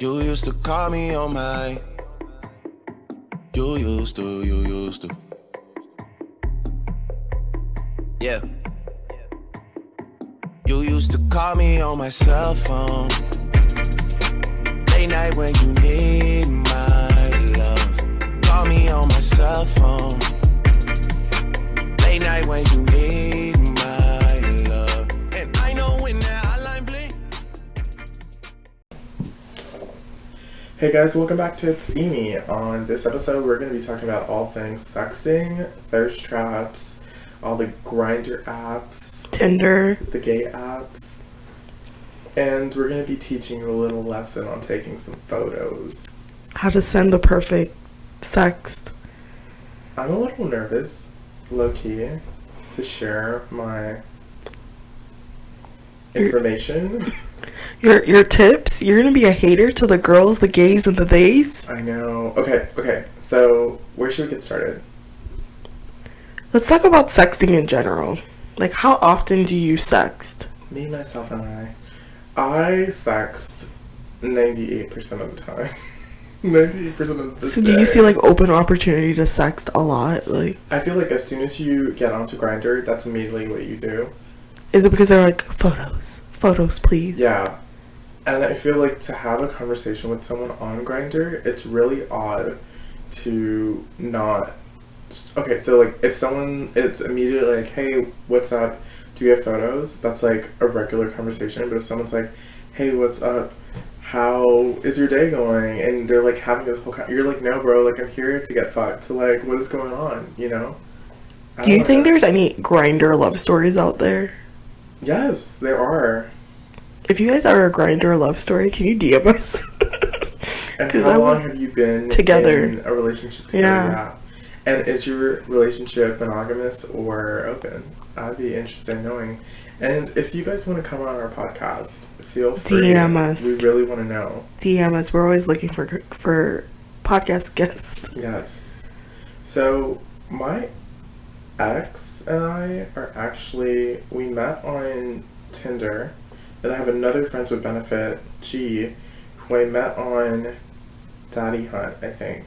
You used to call me on my. You used to, you used to. Yeah. You used to call me on my cell phone. Late night when you need my love. Call me on my cell phone. Late night when you need Hey guys, welcome back to It's Steamy. On this episode, we're going to be talking about all things sexting, thirst traps, all the Grindr apps, Tinder. the gay apps, and we're going to be teaching you a little lesson on taking some photos. How to send the perfect sext. I'm a little nervous, low key, to share my information. Your your tips. You're gonna be a hater to the girls, the gays, and the theys. I know. Okay, okay. So, where should we get started? Let's talk about sexting in general. Like, how often do you sext? Me, myself, and I. I sext 98% of the time. 98% of the time. So, do you see like open opportunity to sext a lot? Like, I feel like as soon as you get onto Grindr, that's immediately what you do. is it because they're like photos, photos, please? Yeah. And I feel like to have a conversation with someone on Grindr, it's really odd to not. Okay, so like if someone, it's immediately like, hey, what's up? Do you have photos? That's like a regular conversation. But if someone's like, hey, what's up? How is your day going? And they're like having this whole, con- you're like, no, bro, like I'm here to get fucked. So like, what is going on? You know? Do you think there's any Grindr love stories out there? Yes, there are. If you guys are a Grindr love story, can you DM us? And how I long have you been Together. in a relationship together? Yeah. And is your relationship monogamous or open? I'd be interested in knowing. And if you guys want to come on our podcast, feel free. DM us. We really want to know. DM us. We're always looking for for podcast guests. Yes. So my ex and I are actually we met on Tinder. And I have another friends with benefit, G, who I met on Daddy Hunt, I think.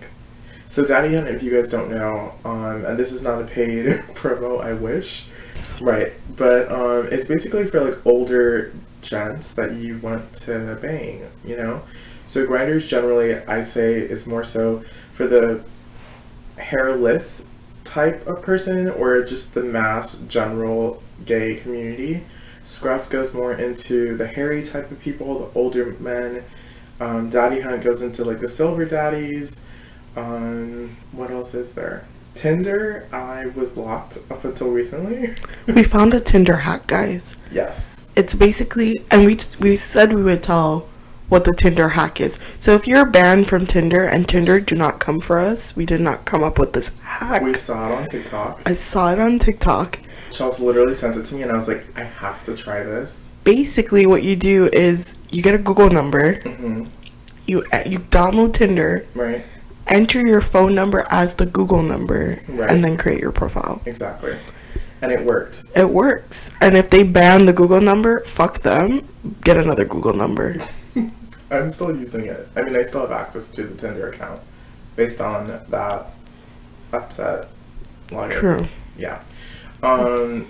So Daddy Hunt, if you guys don't know, um, and this is not a paid promo, I wish. Right, but um, it's basically for like older gents that you want to bang, you know. So Grindrs generally, I'd say, is more so for the hairless type of person or just the mass general gay community. Scruff goes more into the hairy type of people, the older men. Um, Daddy Hunt goes into like the silver daddies. Um, what else is there? Tinder, I was blocked up until recently. We found a Tinder hack, guys. yes. It's basically, and we we said we would tell what the Tinder hack is. So if you're banned from Tinder and Tinder do not come for us, we did not come up with this hack. We saw it on TikTok. I saw it on TikTok. Charles literally sent it to me and I was like, I have to try this. Basically, what you do is you get a Google number, mm-hmm. you you download Tinder, Right? enter your phone number as the Google number, Right. and then create your profile. Exactly. And it worked. It works. And if they ban the Google number, fuck them. Get another Google number. I'm still using it. I mean, I still have access to the Tinder account based on that upset login. True. Yeah. Um,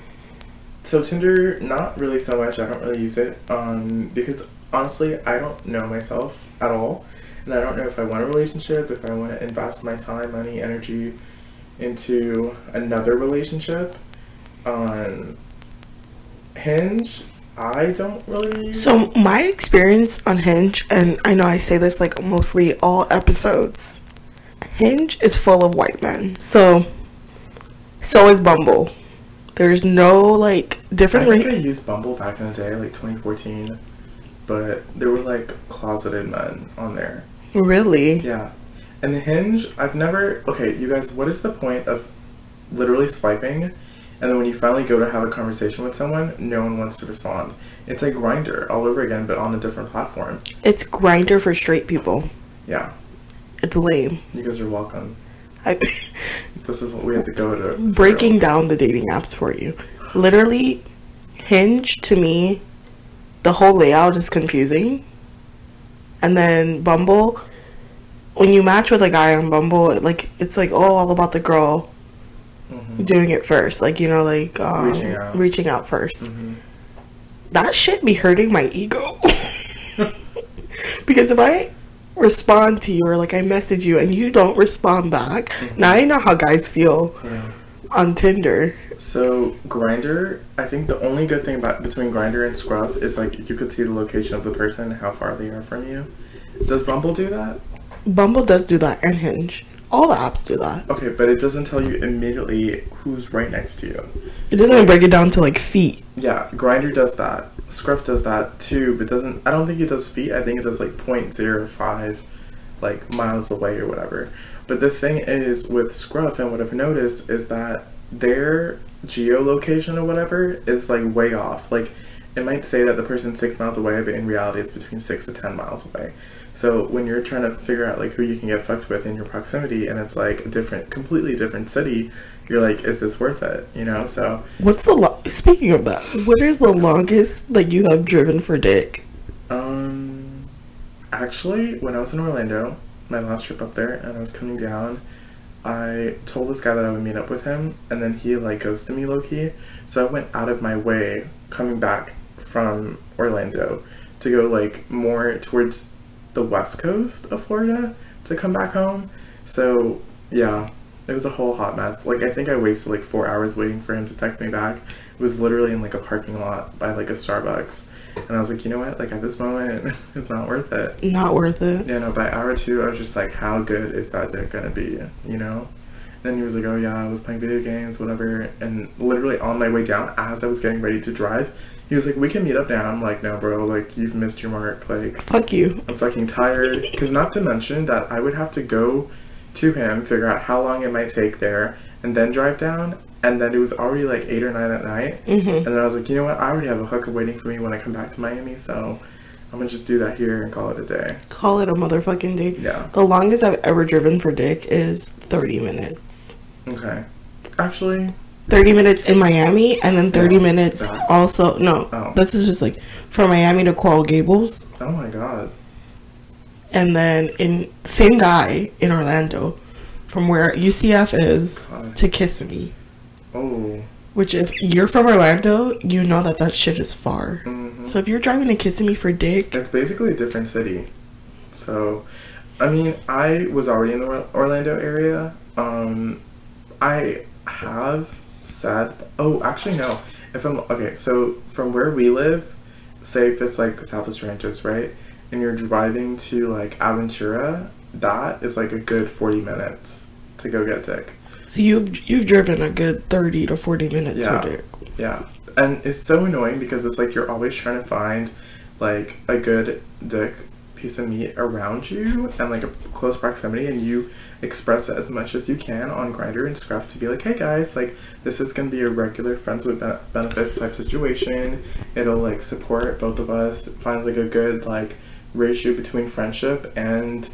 so Tinder, not really so much. I don't really use it um, because honestly, I don't know myself at all, and I don't know if I want a relationship, if I want to invest my time, money, energy into another relationship. On Hinge, I don't really. So my experience on Hinge, and I know I say this like mostly all episodes, Hinge is full of white men. So, so is Bumble. There's no like different. I think I Re- used Bumble back in the day, like 2014, but there were like closeted men on there. really? Yeah. And the Hinge, I've never. Okay, you guys, what is the point of literally swiping, and then when you finally go to have a conversation with someone, no one wants to respond? It's like Grindr all over again, but on a different platform. It's Grindr for straight people. Yeah, It's lame. you guys are welcome. I, This is what we have to go to. breaking down the dating apps for you. Literally, Hinge to me, the whole layout is confusing. And then Bumble, when you match with a guy on Bumble, like it's like oh, all about the girl doing it first. Like you know, like um, Reaching out. reaching out 1st That shit be hurting my ego. because if I respond to you or like I message you and you don't respond back, mm-hmm. now I know how guys feel on Tinder. So Grindr, I think the only good thing about between Grindr and Scruff is like you could see the location of the person, how far they are from you. Does Bumble do that? Bumble does do that and Hinge. All the apps do that. Okay, but it doesn't tell you immediately who's right next to you. It doesn't break it down to like feet. Yeah, Grindr does that. Scruff does that too, but doesn't. I don't think it does feet. I think it does like 0.05, like miles away or whatever. But the thing is with Scruff, and what I've noticed is that their geolocation or whatever is like way off. Like it might say that the person's six miles away, but in reality, it's between six to ten miles away. So when you're trying to figure out like who you can get fucked with in your proximity, and it's like a different, completely different city, you're like, is this worth it? You know? So What's the lo- speaking of that? What is the longest like you have driven for dick? Um, actually, when I was in Orlando, my last trip up there, and I was coming down, I told this guy that I would meet up with him, and then he like ghosted me low key. So I went out of my way coming back from Orlando to go like more towards the west coast of Florida to come back home. So yeah, it was a whole hot mess. Like I think I wasted like four hours waiting for him to text me back. It was literally in like a parking lot by like a Starbucks. And I was like, you know what? Like at this moment, it's not worth it. Not worth it. You know, by hour two, I was just like, how good is that dick gonna be? You know? Then he was like, oh yeah, I was playing video games, whatever. And literally on my way down, as I was getting ready to drive, he was like, we can meet up now. I'm like, no, bro, like you've missed your mark. Like Fuck you. I'm fucking tired. Because not to mention that I would have to go to him, figure out how long it might take there, and then drive down. And then it was already like eight or nine at night. Mm-hmm. And then I was like, you know what? I already have a hooker waiting for me when I come back to Miami, so I'm gonna just do that here and call it a day. Call it a motherfucking day. Yeah. The longest I've ever driven for dick is 30 minutes. Okay. Actually, 30 minutes in Miami and then 30 minutes Back. also. No, Oh. this is just like from Miami to Coral Gables. oh my god. And then in same guy in Orlando from where UCF is God. to Kissimmee. Oh. Which if you're from Orlando, you know that that shit is far. hmm So if you're driving to Kissimmee for dick, It's basically a different city. So, I mean, I was already in the Orlando area. Um, I have said, oh, actually, no. If I'm, okay, so from where we live, say if it's like Southwest Ranches, right? And you're driving to like Aventura, that is like a good 40 minutes to go get dick. so you've you've driven a good 30 to 40 minutes Yeah. for dick. Yeah. And it's so annoying because it's like you're always trying to find like a good dick piece of meat around you and like a close proximity and you express it as much as you can on Grindr and Scruff to be like, hey guys, like this is gonna be a regular friends with ben- benefits type situation. It'll like support both of us, finds like a good like ratio between friendship and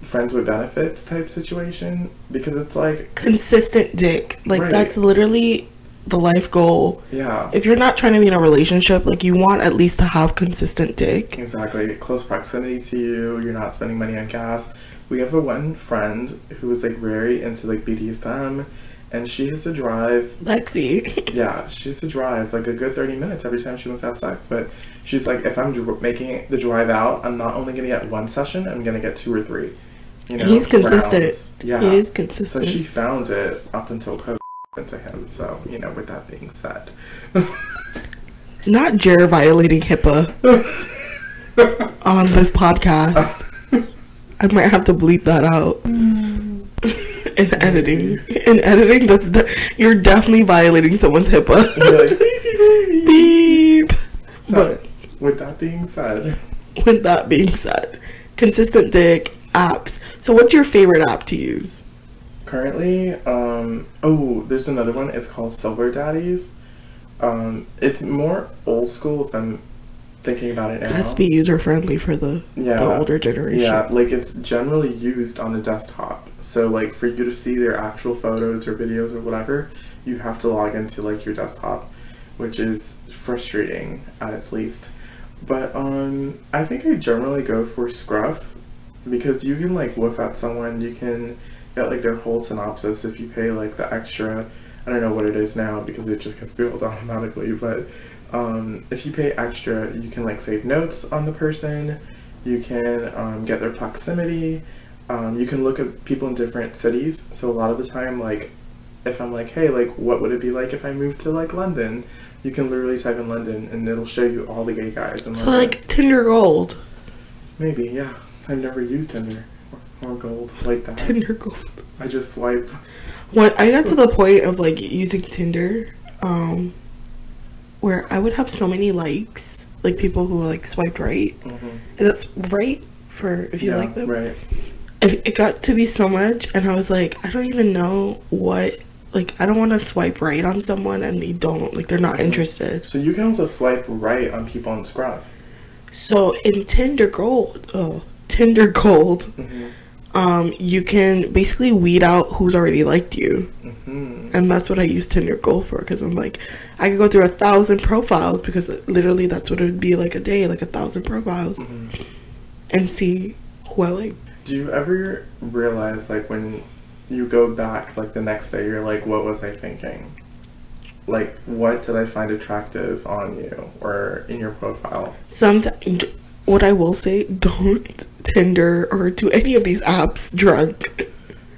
friends with benefits type situation because it's like Consistent dick. Like Right. that's literally the life goal. yeah If you're not trying to be in a relationship, like you want at least to have consistent dick. Exactly. Close proximity to you. You're not spending money on gas. We have a one friend who was like very into like BDSM, and she has to drive. Lexi. Yeah, she has to drive like a good thirty minutes every time she wants to have sex. But she's like, if I'm dr- making the drive out, I'm not only gonna get one session. I'm gonna get two or three. You know, He's consistent. rounds. Yeah. He is So consistent. she found it up until post to him. So you know, with that being said. not Jer violating HIPAA on this podcast. I might have to bleep that out. In editing. In editing, that's the, you're definitely violating someone's HIPAA. Beep. But with that being said. with that being said, consistent dick apps. So what's your favorite app to use? Currently, um, oh, there's another one. It's called Silver Daddies. Um, it's more old school if I'm thinking about it now. It has to be user friendly for the, Yeah. the older generation. Yeah, like it's generally used on the desktop. So like for you to see their actual photos or videos or whatever, you have to log into like your desktop, which is frustrating at its least. But um, I think I generally go for Scruff because you can like woof at someone. You can get like their whole synopsis if you pay like the extra. I don't know what it is now because it just gets billed automatically. But um, if you pay extra, you can like save notes on the person. You can um, get their proximity. Um, you can look at people in different cities. So a lot of the time, like if I'm like, hey, like what would it be like if I moved to like London? You can literally type in London and it'll show you all the gay guys in So London. like Tinder Gold. Maybe, yeah. I've never used Tinder or, Gold like that. Tinder Gold. I just swipe. When I got to the point of like using Tinder, um, where I would have so many likes, like people who like swiped right. Mhm. And that's right for if you yeah, like them. Right. It, it got to be so much, and I was like, I don't even know what. Like, I don't want to swipe right on someone and they don't, like, they're not interested. So you can also swipe right on people on Scruff. So in Tinder Gold, oh, Tinder Gold, Mm-hmm. Um, you can basically weed out who's already liked you. Mm-hmm. And that's what I use Tinder Gold for because I'm like, I could go through a thousand profiles because literally that's what it would be like a day, like a thousand profiles, Mm-hmm. and see who I like. Do you ever realize, like, when you go back, like, the next day, you're like, what was I thinking? Like, what did I find attractive on you or in your profile? Sometimes, what I will say, don't Tinder or do any of these apps drunk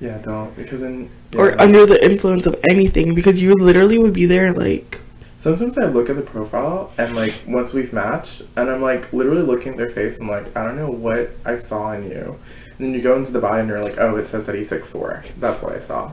Yeah, don't. Because then. or under the influence of anything because you literally would be there like, Sometimes I look at the profile and like once we've matched and I'm like literally looking at their face I'm like I don't know what I saw in you. And then you go into the bio and you're like, oh, it says that he's six four. That's what I saw.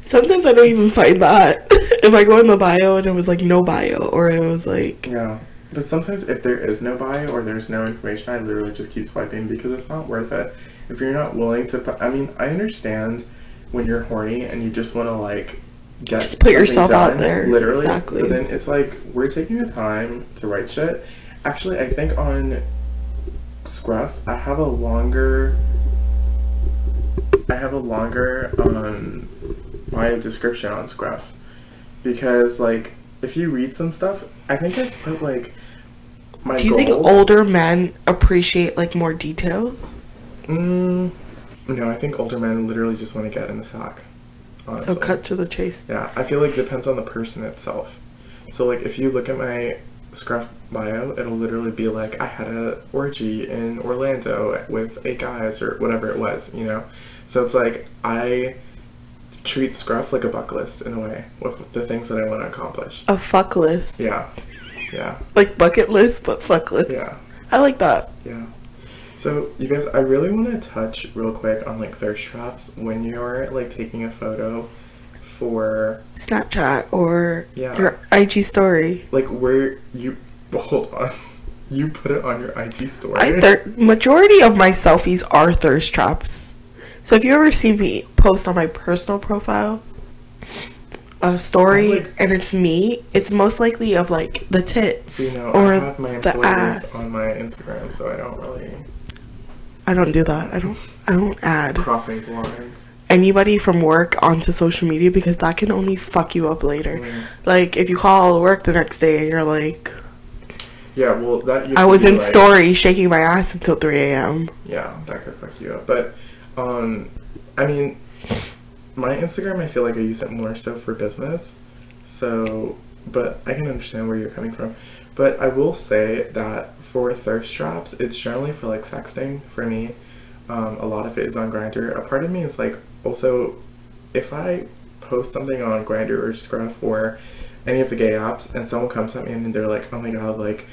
sometimes I don't even find that. if I go in the bio and it was like no bio or it was like, Yeah. But sometimes if there is no buy or there's no information, I literally just keep swiping because it's not worth it. If you're not willing to, put, I mean, I understand when you're horny and you just want to like get Just put yourself out there. literally. Exactly. But then it's like we're taking the time to write shit. Actually, I think on Scruff, I have a longer, I have a longer um bio description on Scruff because like if you read some stuff, I think I put like my do you think older men appreciate like more details? Mm, no, I think older men literally just want to get in the sack. Honestly. So cut to the chase. Yeah, I feel like it depends on the person itself. So like if you look at my Scruff bio, it'll literally be like I had a orgy in Orlando with eight guys or whatever it was, you know. So it's like I treat Scruff like a bucket list in a way with the things that I want to accomplish. A fuck list. Yeah, yeah, Like bucket list, but fuck list. yeah. I like that. Yeah. So you guys, I really want to touch real quick on like thirst traps when you're like taking a photo for Snapchat or Yeah. your IG story. like where you hold on, you put it on your IG story. I thir- majority of my selfies are thirst traps. So if you ever see me post on my personal profile a story Like- and it's me, it's most likely of like the tits you know, or I have my the ass. on my Instagram, so I don't really I don't do that. I don't. I don't add crossing lines. anybody from work onto social media because that can only fuck you up later. Mm. Like if you call work the next day and you're like, Yeah, well, that I was in like- story shaking my ass until 3 a.m. Yeah, that could fuck you up. But, um, I mean, my Instagram, I feel like I use it more so for business. So, but I can understand where you're coming from. But I will say that for thirst traps, it's generally for like sexting for me. Um, a lot of it is on Grindr. A part of me is like also, if I post something on Grindr or Scruff or any of the gay apps, and someone comes at me and they're like, "Oh my god, like."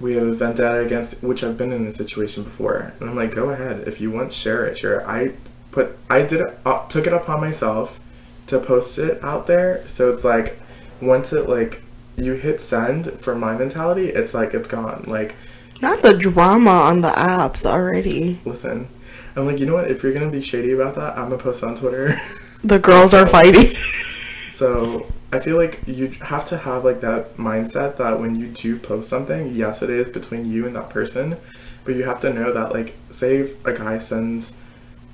We have a vendetta against which I've been in a situation before. And I'm like, go ahead. If you want, share it. It. I put, I did it, uh, took it upon myself to post it out there. So it's like, once it like, you hit send for my mentality, it's like, it's gone. Like, Not the drama on the apps already. listen, I'm like, you know what? If you're going to be shady about that, I'm to post on Twitter. The girls are fighting. So I feel like you have to have like that mindset that when you do post something, yes, it is between you and that person, but you have to know that like, say if a guy sends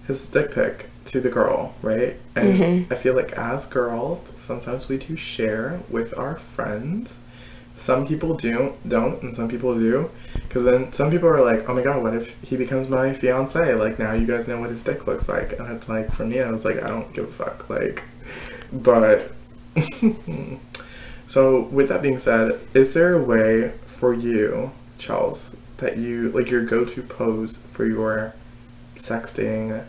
his dick pic to the girl, right? And mm-hmm. I feel like as girls, sometimes we do share with our friends some people do don't, and some people do. Because then some people are like, oh my god, what if he becomes my fiance? Like now you guys know what his dick looks like, and it's like for me, I was like, I don't give a fuck. Like, but so with that being said, is there a way for you, Charles, that you like your go-to pose for your sexting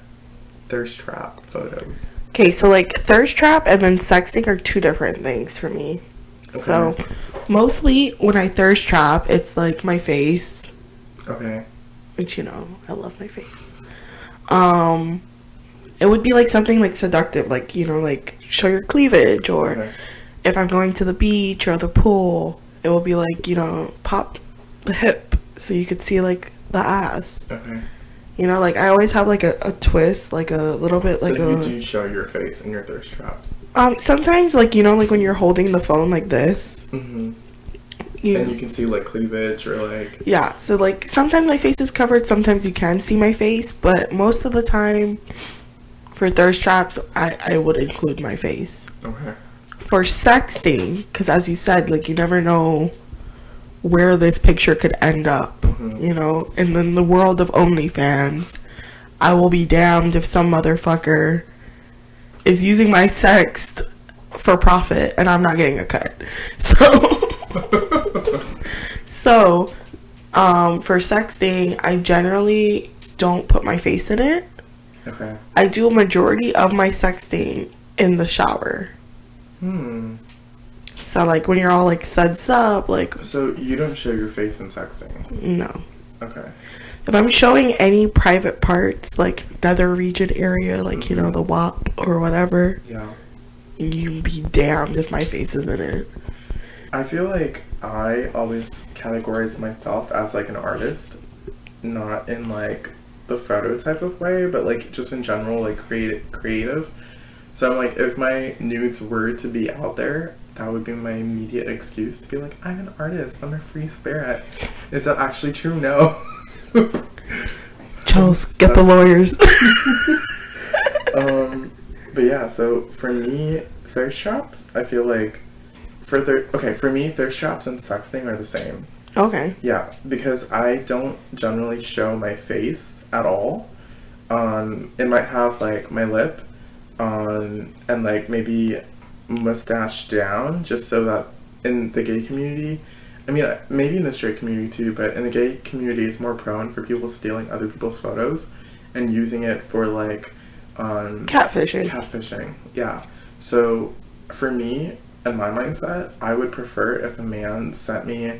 thirst trap photos? Okay, so like thirst trap and then sexting are two different things for me. Okay. So mostly when I thirst trap, it's like my face, Okay. which you know I love my face. Um, it would be like something like seductive, like you know, like show your cleavage, or Okay. if I'm going to the beach or the pool, it will be like you know pop the hip so you could see like the ass. Okay. You know, like I always have like a, a twist, like a little bit like so you a. do show your face in your thirst traps. Um, sometimes like you know, like when you're holding the phone like this, Mm-hmm. you And you can see like cleavage or like Yeah, so like sometimes my face is covered, sometimes you can see my face, but most of the time for thirst traps, I, I would include my face. okay. For sexting, because as you said, like you never know where this picture could end up, you know? And then the world of OnlyFans, I will be damned if some motherfucker is using my sext for profit and I'm not getting a cut. So. So, um, for sexting, I generally don't put my face in it. Okay. I do a majority of my sexting in the shower. Hmm. So, like, when you're all like suds up, like, So you don't show your face in sexting. no. Okay. If I'm showing any private parts, like nether region area, like, you know, the WAP or whatever, Yeah. You'd be damned if my face is in it. I feel like I always categorize myself as like an artist, not in like the photo type of way, but like just in general, like creative. Creative. So I'm like, if my nudes were to be out there, that would be my immediate excuse to be like, I'm an artist. I'm a free spirit. Is that actually true? No. Chels, get the lawyers. um, but yeah, so for me, thirst traps, I feel like for thir- okay, for me, thirst traps and sexting are the same. Okay. Yeah, because I don't generally show my face at all. Um, it might have like my lip, um, and like maybe mustache down, just so that in the gay community, I mean, maybe in the straight community too, but in the gay community, it's more prone for people stealing other people's photos and using it for like um, Catfishing. catfishing. Yeah. So for me and my mindset, I would prefer if a man sent me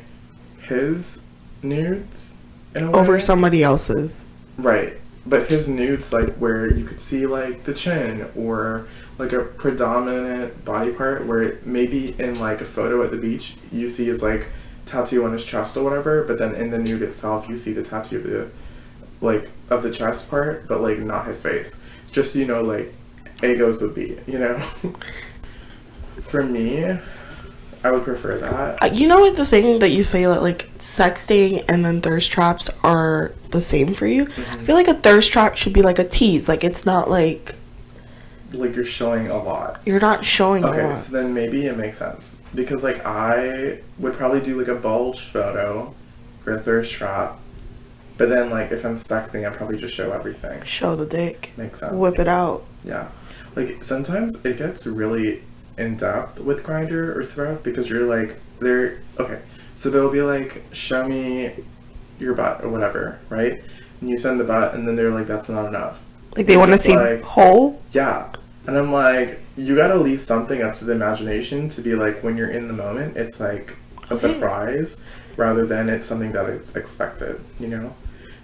his nudes in a way. Over somebody else's. Right. But his nudes like where you could see like the chin or like a predominant body part where it, maybe in like a photo at the beach you see his like tattoo on his chest or whatever, but then in the nude itself you see the tattoo of the like of the chest part, but like not his face. Just so you know like egos would be, you know? For me, I would prefer that. Uh, You know what the thing that you say that like sexting and then thirst traps are the same for you? I feel like a thirst trap should be like a tease. Like it's not like Like you're showing a lot. you're not showing a Okay, lot. so then maybe it makes sense. Because like I would probably do like a bulge photo for a thirst trap. But then like if I'm sexting I'd probably just show everything. Show the dick. Makes sense. Whip it out. Yeah. Like sometimes it gets really in depth with Grindr or Thread because you're like they're okay. So they'll be like, show me your butt or whatever, right? And you send the butt and then they're like, that's not enough. Like they want to see like- whole. Yeah. And I'm like, you gotta leave something up to the imagination to be like when you're in the moment, it's like a surprise rather than it's something that it's expected, you know?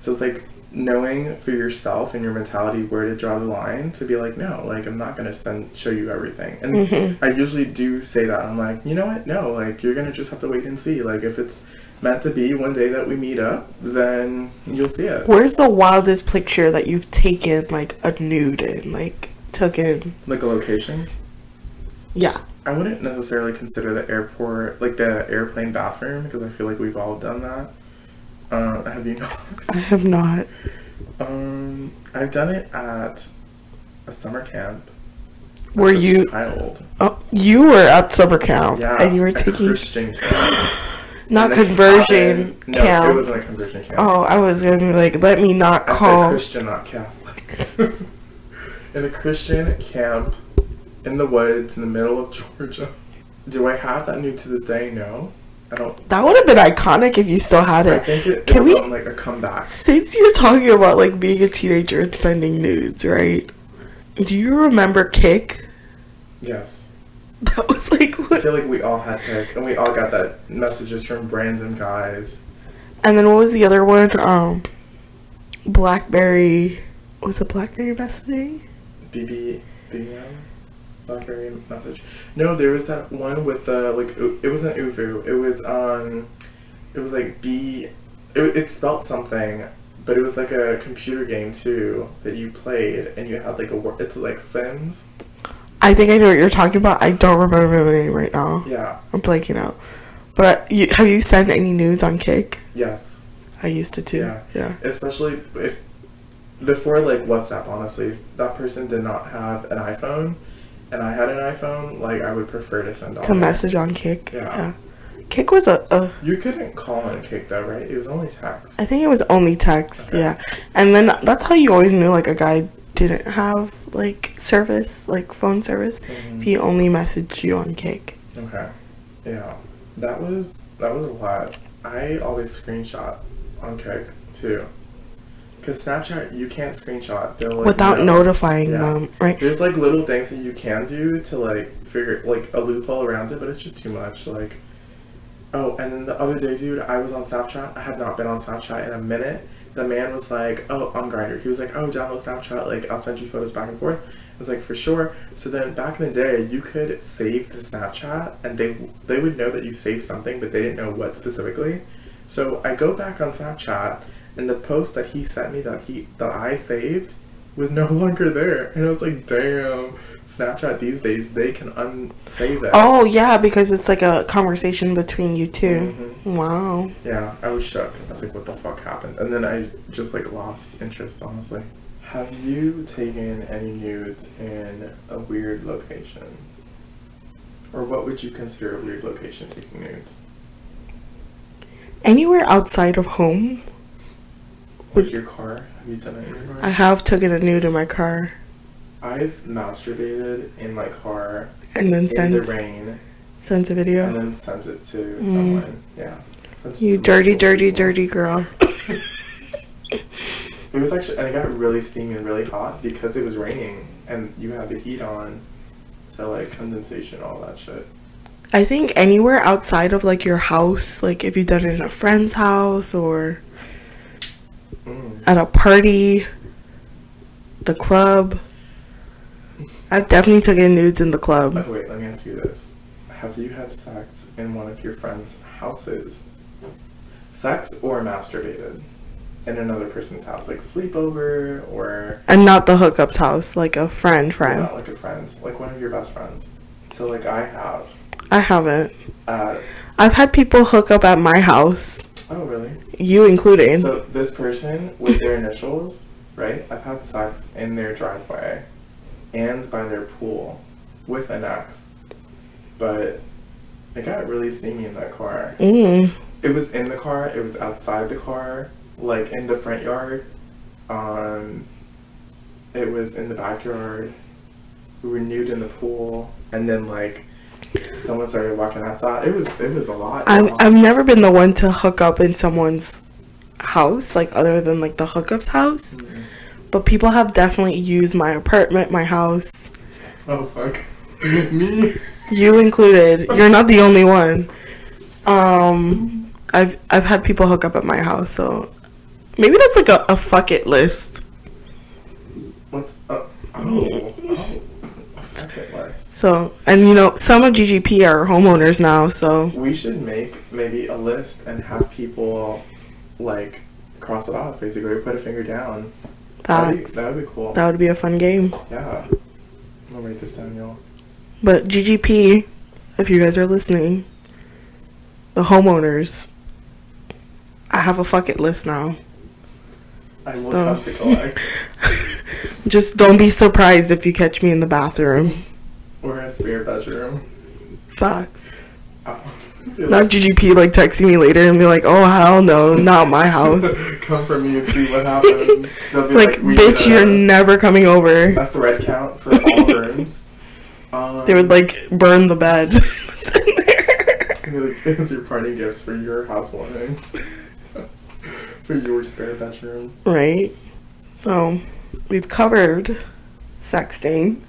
So it's like knowing for yourself and your mentality where to draw the line to be like, no, like I'm not gonna send show you everything. And Mm-hmm. I usually do say that. I'm like, you know what? No, like you're gonna just have to wait and see. Like if it's meant to be one day that we meet up, then you'll see it. Where's the wildest picture that you've taken like a nude in? Like took in? Like a location. Yeah. I wouldn't necessarily consider the airport like the airplane bathroom because I feel like we've all done that. Uh, have you not? I have not. um, I've done it at a summer camp. Were you? child? Oh, you were at summer camp Yeah, and you were taking. Christian camp. Not conversion No, camp. it wasn't a conversion camp. Oh, I was gonna be like, let me not call. Christian, not Catholic. in a Christian camp in the woods in the middle of Georgia. Do I have that new to this day? No. I don't. That would have been iconic if you still had I it. think it, Can we- on like a comeback. Since you're talking about like being a teenager and sending nudes, right? Do you remember Kik? Yes. That was like I feel like we all had Kik, and we all got that messages from random guys. And then what was the other one? Um, Blackberry. Was it Blackberry messaging? BB, BBM, Blackberry message. No, there was that one with the like. It wasn't ooVoo. It was um, it was like B. It, it spelled something, but it was like a computer game too that you played, and you had like a word. It's like Sims. I think I know what you're talking about. I don't remember the name right now. Yeah. I'm blanking out. But you, have you sent any nudes on Kik? Yes. I used to too. Yeah. yeah. Especially if before like WhatsApp. Honestly, if that person did not have an iPhone, and I had an iPhone. Like I would prefer to send To message on Kik. Yeah. Yeah. Kik was a, a You couldn't call on Kik though, right? It was only text. I think it was only text, Okay. yeah. And then that's how you always knew like a guy didn't have like service, like phone service. Mhm. If he only messaged you on Kik. Okay. Yeah. That was that was a lot. I always screenshot on Kik too. Cause Snapchat you can't screenshot. Like, Without know. notifying Yeah. them, right? There's like little things that you can do to like figure like a loophole around it, but it's just too much. Like, oh, and then the other day, dude, I was on Snapchat. I have not been on Snapchat in a minute. The man was like, oh, on Grindr. He was like, oh, download Snapchat. Like, I'll send you photos back and forth. I was like, for sure. So then back in the day, you could save the Snapchat, and they they would know that you saved something, but they didn't know what specifically. So I go back on Snapchat, and the post that he sent me that he that I saved was no longer there. And I was like, damn, Snapchat these days, they can unsave it. Oh yeah, because it's like a conversation between you 2 Mhm. Wow. Yeah, I was shook. I was like, what the fuck happened? And then I just like lost interest, honestly. Have you taken any nudes in a weird location? Or what would you consider a weird location taking nudes? Anywhere outside of home, With your car? Have you done it in your car? I have taken a nude in my car I've masturbated in my car and then in the sent rain sent a video. and then sent it to Mm. someone. Yeah. Sent You dirty, dirty, people. dirty girl. It was actually, and it got really steamy and really hot because it was raining and you had the heat on. So, like, condensation, all that shit. I think anywhere outside of like your house, like if you've done it in a friend's house or. At a party, the club. I've definitely taken nudes in the club. Wait, let me ask you this. Have you had sex in one of your friends' houses? Sex or masturbated? In another person's house? Like sleepover or And not the hookup's house, like a friend friend. not like a friend? Like one of your best friends? So, like, I have. I haven't. Uh, I've had people hook up at my house, oh, really? you included. So this person with their initials, right? I've had sex in their driveway and by their pool with an ex. But it got really steamy in that car. mm. It was in the car, it was outside the car, like in the front yard. Um it was in the backyard. We were nude in the pool and then like someone started walking outside. It was it was a lot. I'm, I've never been the one to hook up in someone's house, like other than like the hookup's house. Mhm. But people have definitely used my apartment, my house, Oh fuck. Me? you included. You're not the only one. Um, I've I've had people hook up at my house, so maybe that's like a, a fuck it list. What's up? Oh, oh, a bucket list. So, and you know, some of GGP are homeowners now, so We should make maybe a list and have people like cross it off. Basically, put a finger down. Be, facts. that would be cool. That would be a fun game. yeah. I'm gonna write this down, y'all. But GGP, if you guys are listening, the homeowners, I have a fuck it list now. I will So- come to collect Just don't be surprised if you catch me in the bathroom. Or a spare bedroom. Facts. Oh. Not GGP like texting me later and be like, oh hell no, not my house. Come for me and see what happens. It's be like, bitch, a- you're never coming over. a thread count for all rooms. Um, They would like burn the bed. That's in there. like, it's your party gifts for your housewarming. for your spare bedroom. right? So, we've covered sexting.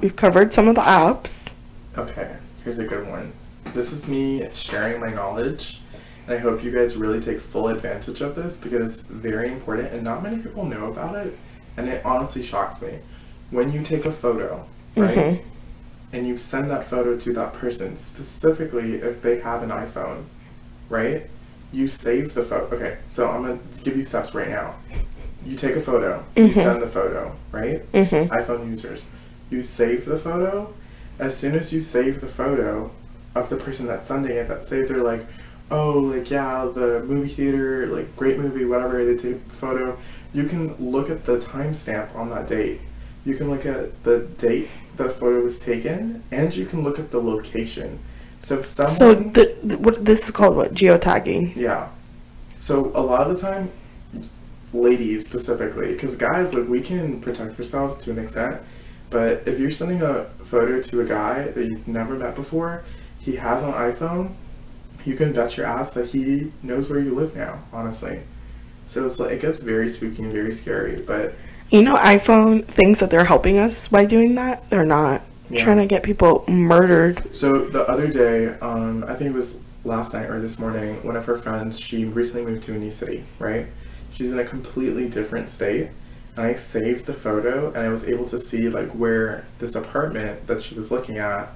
We've covered some of the apps. Okay, here's a good one. This is me sharing my knowledge, and I hope you guys really take full advantage of this because it's very important and not many people know about it, and it honestly shocks me. When you take a photo, right, Mhm. and you send that photo to that person, specifically if they have an iPhone, right, you save the photo. Okay, so I'm gonna give you steps right now. You take a photo, you Mhm. send the photo, right? Mhm. iPhone users. You save the photo. As soon as you save the photo of the person that's sending it, that say they're like, oh, like yeah, the movie theater, like great movie, whatever. They take a photo. You can look at the timestamp on that date. You can look at the date the photo was taken, and you can look at the location. So if someone, So, the, the, what this is called what? Geotagging. yeah. So a lot of the time, ladies specifically, because guys, like we can protect ourselves to an extent, but if you're sending a photo to a guy that you've never met before, he has an iPhone, you can bet your ass that he knows where you live now. Honestly, so it's like it gets very spooky and very scary. But You know, iPhone thinks that they're helping us by doing that. They're not. Yeah. Trying to get people murdered. So the other day, um, I think it was last night or this morning, one of her friends, she recently moved to a new city, right? She's in a completely different state. And I saved the photo and I was able to see like where this apartment that she was looking at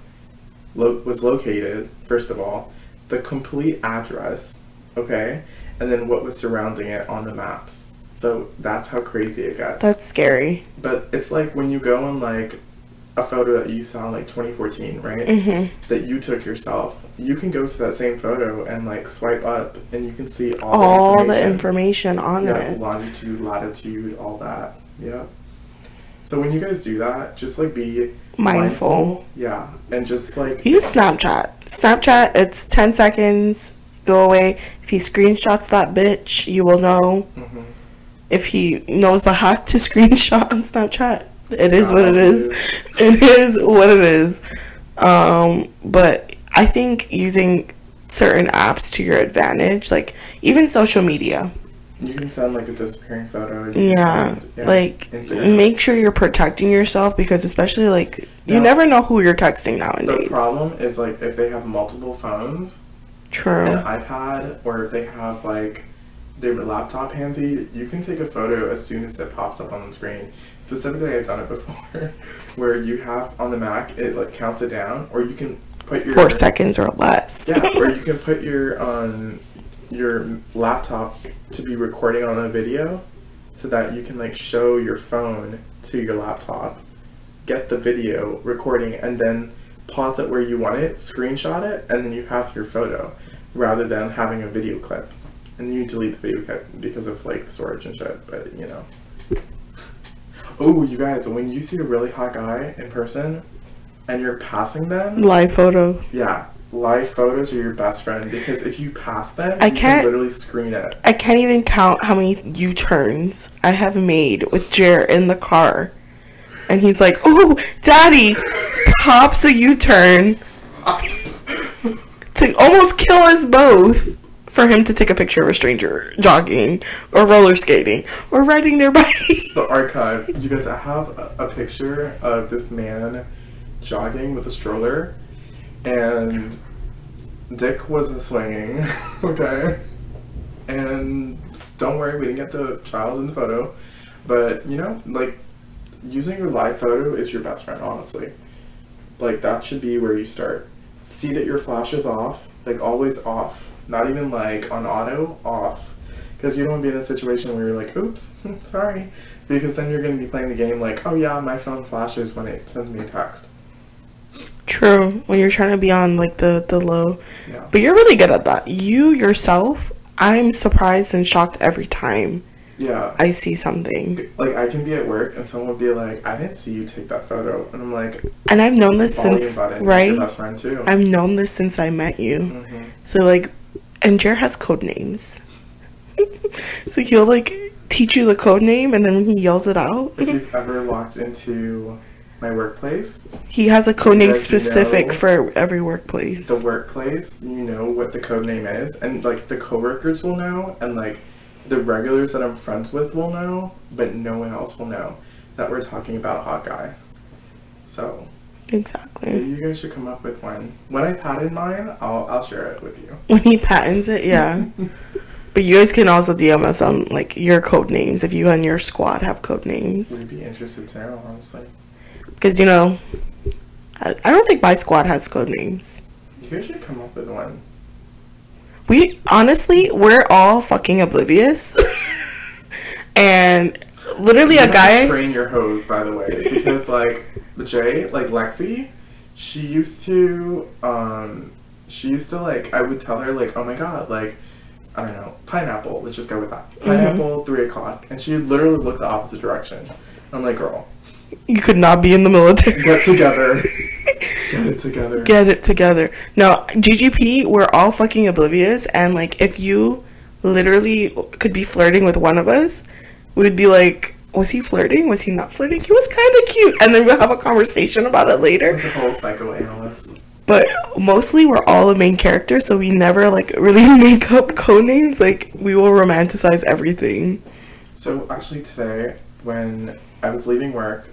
lo- was located, first of all, the complete address, okay? And then what was surrounding it on the maps. So that's how crazy it got. That's scary. But it's like when you go on like a photo that you saw in like 2014, right? hmm That you took yourself. You can go to that same photo and like swipe up, and you can see all, All the the information. information on Yeah, it. longitude, latitude, all that. Yeah. So when you guys do that, just like be Mindful. Yeah, and just like Use Snapchat. Snapchat, it's 10 seconds, go away. If he screenshots that bitch, you will know. Mhm. If he knows the hack to screenshot on Snapchat, it is what it is. It is what it is. Um, but I think using certain apps to your advantage, like even social media, you can send like a disappearing photo. can yeah, like Instagram. make sure you're protecting yourself because especially like you Yeah. never know who you're texting nowadays. The problem is like if they have multiple phones, True. an iPad or if they have like their laptop handy, you can take a photo as soon as it pops up on the screen. Specifically, I've done it before, where you have on the Mac it like counts it down, or you can put your Four seconds or less. yeah, or you can put your um your laptop to be recording on a video, so that you can like show your phone to your laptop, get the video recording, and then pause it where you want it, screenshot it, and then you have your photo, rather than having a video clip, and you delete the video because of like storage and shit. But you know. Oh, you guys, when you see a really hot guy in person, and you're passing them, Live photo. yeah, live photos are your best friend because if you pass them, I you can't- can literally screen it. I can't even count how many U turns I have made with Jer in the car. And he's like, Oh, daddy! Pops a U turn to almost kill us both for him to take a picture of a stranger jogging or roller skating or riding their bike. The archive, you guys, I have a, a picture of this man jogging with a stroller, and Dick wasn't swinging, okay? And don't worry, we didn't get the child in the photo, but you know, like, using your live photo is your best friend, honestly. Like, that should be where you start. See that your flash is off, like, always off. Not even like on auto, off. Because you don't want to be in a situation where you're like, oops, sorry. Because then you're going to be playing the game like, oh yeah, my phone flashes when it sends me a text. True, when you're trying to be on like the, the low. Yeah. But you're really good at that. You yourself, I'm surprised and shocked every time Yeah. I see something. Like I can be at work and someone will be like, "I didn't see you take that photo," and I'm like, And I've known this since right? right. Your best friend too." I've known this since I met you. Mhm. So like, and Jer has code names. so he'll like teach you the code name, and then when he yells it out, If you've ever walked into my workplace, he has a code name specific for every workplace. the workplace, you know what the code name is, and like the coworkers will know, and like the regulars that I'm friends with will know, but no one else will know that we're talking about a hot guy. So Exactly. you guys should come up with one. When I patent mine, I'll I'll share it with you. When he patents it, yeah. but you guys can also DM us on like your code names if you and your squad have code names. We'd be interested to know, honestly. Because you know, I, I don't think my squad has code names. You guys should come up with one. We honestly, we're all fucking oblivious. and literally, You a guy. train your hose, by the way, because like Jay, like Lexi, she used to, um, she used to like, I would tell her like, oh my god, like, I don't know, pineapple. Let's just go with that. Mm-hmm. Pineapple, three o'clock, and she literally looked the opposite direction. I'm like, girl, You could not be in the military. get together, get it together. Get it together. No, GGP, we're all fucking oblivious. And like, if you literally could be flirting with one of us, we would be like, was he flirting? Was he not flirting? He was kind of cute. And then we'll have a conversation about it later. the whole psychoanalyst. But mostly we're all the main character, so we never like really make up code names. Like we will romanticize everything. So actually today, when I was leaving work,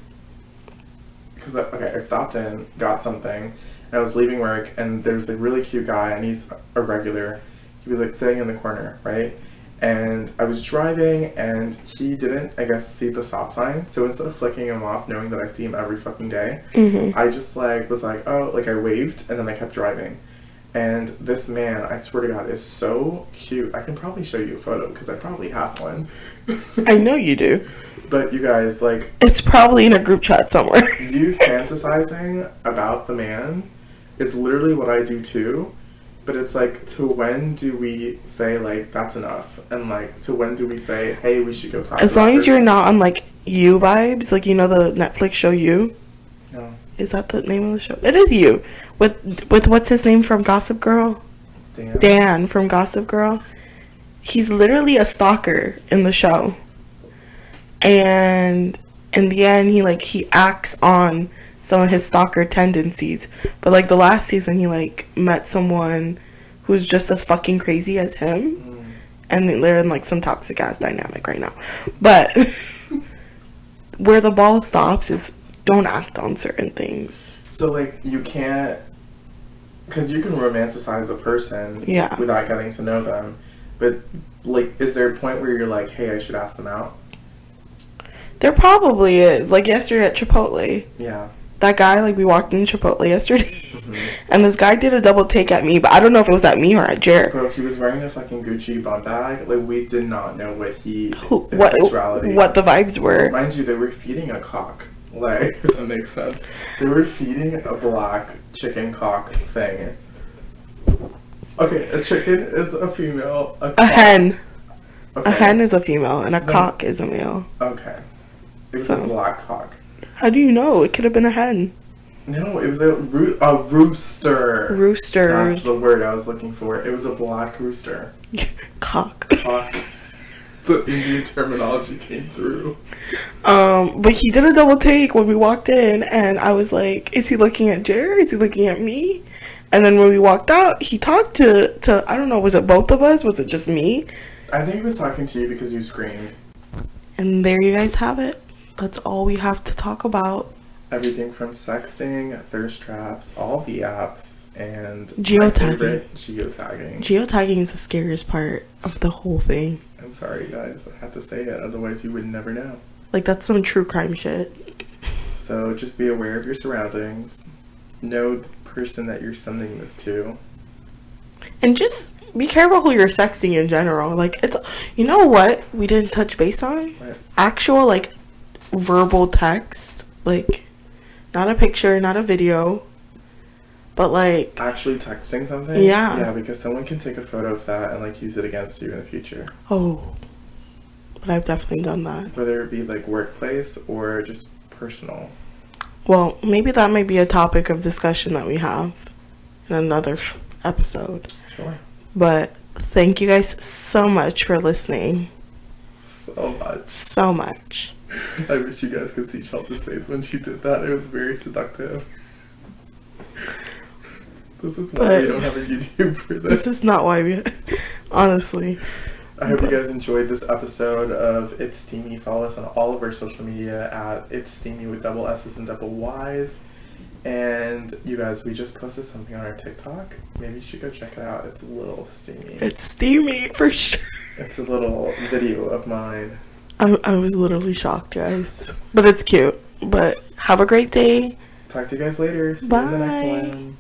because okay, I stopped in, got something, and I was leaving work, and there's a really cute guy, and he's a regular. He was like sitting in the corner, right? And I was driving, and he didn't, I guess, see the stop sign. So instead of flicking him off, knowing that I see him every fucking day, mm-hmm. I just like was like, oh, like I waved, and then I kept driving. And this man, I swear to God, is so cute. I can probably show you a photo because I probably have one. I know you do. But you guys, like, It's probably in a group chat somewhere. you fantasizing about the man is literally what I do too. But it's like, to when do we say, like, that's enough? And, like, to when do we say, hey, we should go talk as long as you're not on like you vibes, like you know the Netflix show you. No. Is that the name of the show? It is you. With with what's his name from Gossip Girl? Damn. Dan from Gossip Girl. He's literally a stalker in the show. And in the end he like he acts on some of his stalker tendencies. But like the last season he like met someone who's just as fucking crazy as him. Mm. And they're in like some toxic ass dynamic right now. But where the ball stops is don't act on certain things. So, like, you can't. Because you can romanticize a person Yeah. without getting to know them. But, like, is there a point where you're like, hey, I should ask them out? There probably is. Like yesterday at Chipotle. Yeah. That guy like we walked in Chipotle yesterday, mm-hmm. and this guy did a double take at me, but I don't know if it was at me or at Jared. Bro, he was wearing a fucking Gucci bag. Like, we did not know what he. Who, what sexuality. what the vibes were? Mind you, they were feeding a cock. Like, that makes sense. They were feeding a black chicken cock thing. Okay, a chicken is a female. A, A hen, Okay. a hen is a female, and a So- cock is a male. Okay. It was So- a black cock. How do you know? It could have been a hen. No, it was a, roo- a rooster. Rooster. That's the word I was looking for. It was a black rooster. cock. Cock. the Indian terminology came through. Um, but he did a double take when we walked in, and I was like, "Is he looking at Jared? Is he looking at me?" And then when we walked out, he talked to to I don't know, was it both of us? Was it just me? I think he was talking to you because you screamed. And there you guys have it. That's all we have to talk about. Everything from sexting, thirst traps, all the apps, and Geotagging. favorite, geotagging. Geotagging is the scariest part of the whole thing. I'm sorry, guys. I had to say it, otherwise you would never know. Like that's some true crime shit. So just be aware of your surroundings. Know the person that you're sending this to. And just be careful who you're sexting in general. Like it's you know what we didn't touch base on? What? Actual like verbal text. Like not a picture, not a video. But like Actually texting something? Yeah. Yeah, because someone can take a photo of that and like use it against you in the future. oh but I've definitely done that. Whether it be like workplace or just personal. Well, maybe that might be a topic of discussion that we have in another sh- episode. Sure. But thank you guys so much for listening. So much. So much. I wish you guys could see Chelsea's face when she did that. It was very seductive. This is why But- we don't have a YouTube for This this. is not why we. Honestly. I hope you guys enjoyed this episode of It's Steamy. Follow us on all of our social media at It's Steamy with double S's and double Y's. And you guys, we just posted something on our TikTok. Maybe you should go check it out. It's a little steamy. It's steamy for sure. It's a little video of mine. I, I was literally shocked, guys. But it's cute. But have a great day. Talk to you guys later. See you in the Bye. next one.